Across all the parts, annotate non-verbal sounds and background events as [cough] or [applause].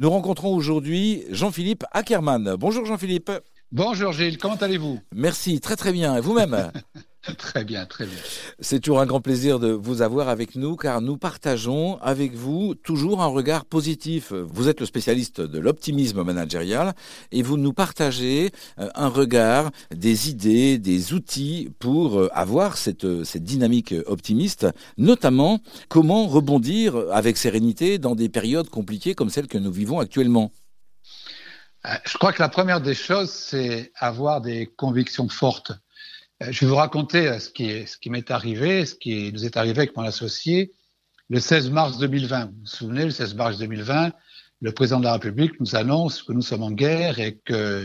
Nous rencontrons aujourd'hui Jean-Philippe Ackermann. Bonjour Jean-Philippe. Bonjour Gilles, comment allez-vous? Merci, très très bien. Et vous-même? [laughs] [laughs] Très bien, très bien. C'est toujours un grand plaisir de vous avoir avec nous car nous partageons avec vous toujours un regard positif. Vous êtes le spécialiste de l'optimisme managérial et vous nous partagez euh, un regard, des idées, des outils pour euh, avoir cette, cette dynamique optimiste, notamment comment rebondir avec sérénité dans des périodes compliquées comme celles que nous vivons actuellement. Euh, je crois que la première des choses, c'est avoir des convictions fortes. Euh, je vais vous raconter euh, ce qui, m'est arrivé, ce qui nous est arrivé avec mon associé le 16 mars 2020. Vous vous souvenez, le 16 mars 2020, le président de la République nous annonce que nous sommes en guerre et que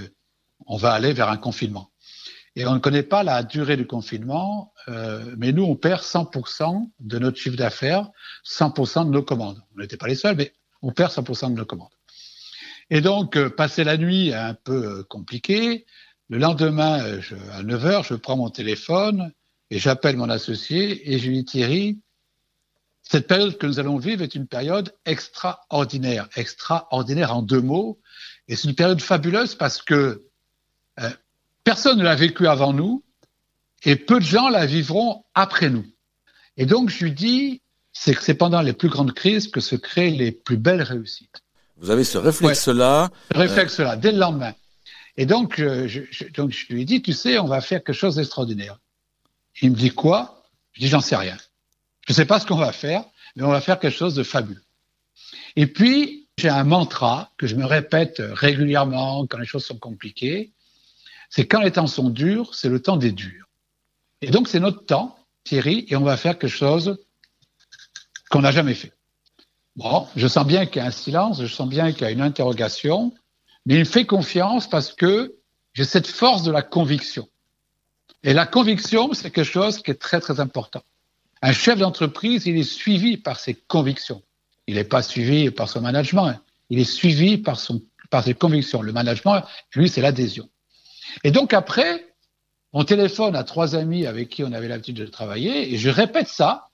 on va aller vers un confinement. Et on ne connaît pas la durée du confinement, euh, mais nous, on perd 100% de notre chiffre d'affaires, 100% de nos commandes. On n'était pas les seuls, mais on perd 100% de nos commandes. Et donc, passer la nuit un peu compliqué. Le lendemain, euh, à 9 h je prends mon téléphone et j'appelle mon associé et je lui dis Thierry, cette période que nous allons vivre est une période extraordinaire, extraordinaire en deux mots. Et c'est une période fabuleuse parce que personne ne l'a vécu avant nous et peu de gens la vivront après nous. Et donc, je lui dis, c'est que c'est pendant les plus grandes crises que se créent les plus belles réussites. Vous avez ce réflexe-là. Ouais, réflexe-là, dès le lendemain. Et donc, euh, je, je, donc, je lui ai dit, tu sais, on va faire quelque chose d'extraordinaire. Il me dit quoi? Je dis, j'en sais rien. Je ne sais pas ce qu'on va faire, mais on va faire quelque chose de fabuleux. Et puis, j'ai un mantra que je me répète régulièrement quand les choses sont compliquées. C'est quand les temps sont durs, c'est le temps des durs. Et donc, c'est notre temps, Thierry, et on va faire quelque chose qu'on n'a jamais fait. Bon, je sens bien qu'il y a un silence, je sens bien qu'il y a une interrogation, mais il fait confiance parce que j'ai cette force de la conviction. Et la conviction, c'est quelque chose qui est très, très important. Un chef d'entreprise, il est suivi par ses convictions. Il n'est pas suivi par son management, il est suivi par, son, par ses convictions. Le management, lui, c'est l'adhésion. Et donc après, on téléphone à trois amis avec qui on avait l'habitude de travailler, et je répète ça,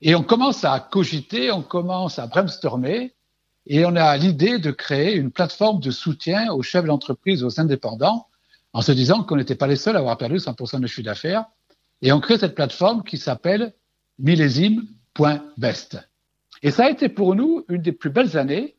et on commence à cogiter, on commence à brainstormer, et on a l'idée de créer une plateforme de soutien aux chefs d'entreprise, aux indépendants, en se disant qu'on n'était pas les seuls à avoir perdu 100% de chiffre d'affaires. Et on crée cette plateforme qui s'appelle millésime.best. Et ça a été pour nous une des plus belles années.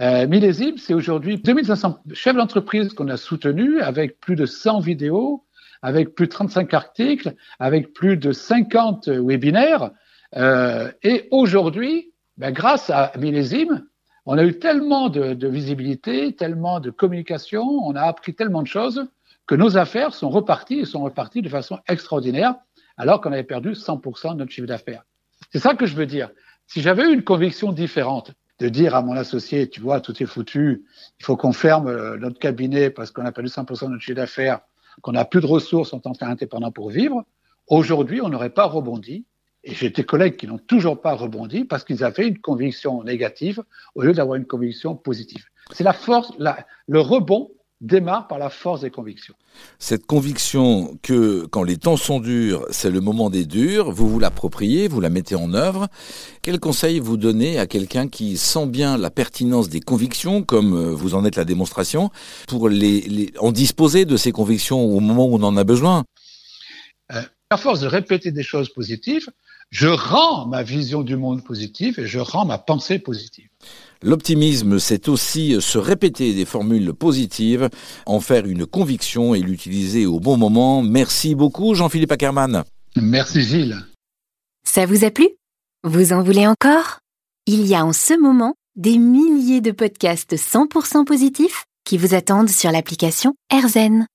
Euh, millésime, c'est aujourd'hui 2500 chefs d'entreprise qu'on a soutenus avec plus de 100 vidéos, avec plus de 35 articles, avec plus de 50 webinaires. Euh, et aujourd'hui, ben, grâce à Millésime, on a eu tellement de, visibilité, tellement de communication, on a appris tellement de choses que nos affaires sont reparties et sont reparties de façon extraordinaire, alors qu'on avait perdu 100% de notre chiffre d'affaires. C'est ça que je veux dire. Si j'avais eu une conviction différente, de dire à mon associé, tu vois, tout est foutu, il faut qu'on ferme euh, notre cabinet parce qu'on a perdu 100% de notre chiffre d'affaires, qu'on n'a plus de ressources en tant qu'indépendant pour vivre, aujourd'hui, on n'aurait pas rebondi et j'ai des collègues qui n'ont toujours pas rebondi parce qu'ils avaient une conviction négative au lieu d'avoir une conviction positive. C'est la force, la, le rebond démarre par la force des convictions. Cette conviction que quand les temps sont durs, c'est le moment des durs, vous vous l'appropriez, vous la mettez en œuvre. Quel conseil vous donnez à quelqu'un qui sent bien la pertinence des convictions, comme euh, vous en êtes la démonstration, pour les, les en disposer de ces convictions au moment où on en a besoin? Euh, À force de répéter des choses positives, je rends ma vision du monde positive et je rends ma pensée positive. L'optimisme, c'est aussi se répéter des formules positives, en faire une conviction et l'utiliser au bon moment. Merci beaucoup, Jean-Philippe Ackermann. Merci, Gilles. Ça vous a plu? Vous en voulez encore? Il y a en ce moment des milliers de podcasts 100% positifs qui vous attendent sur l'application AirZen.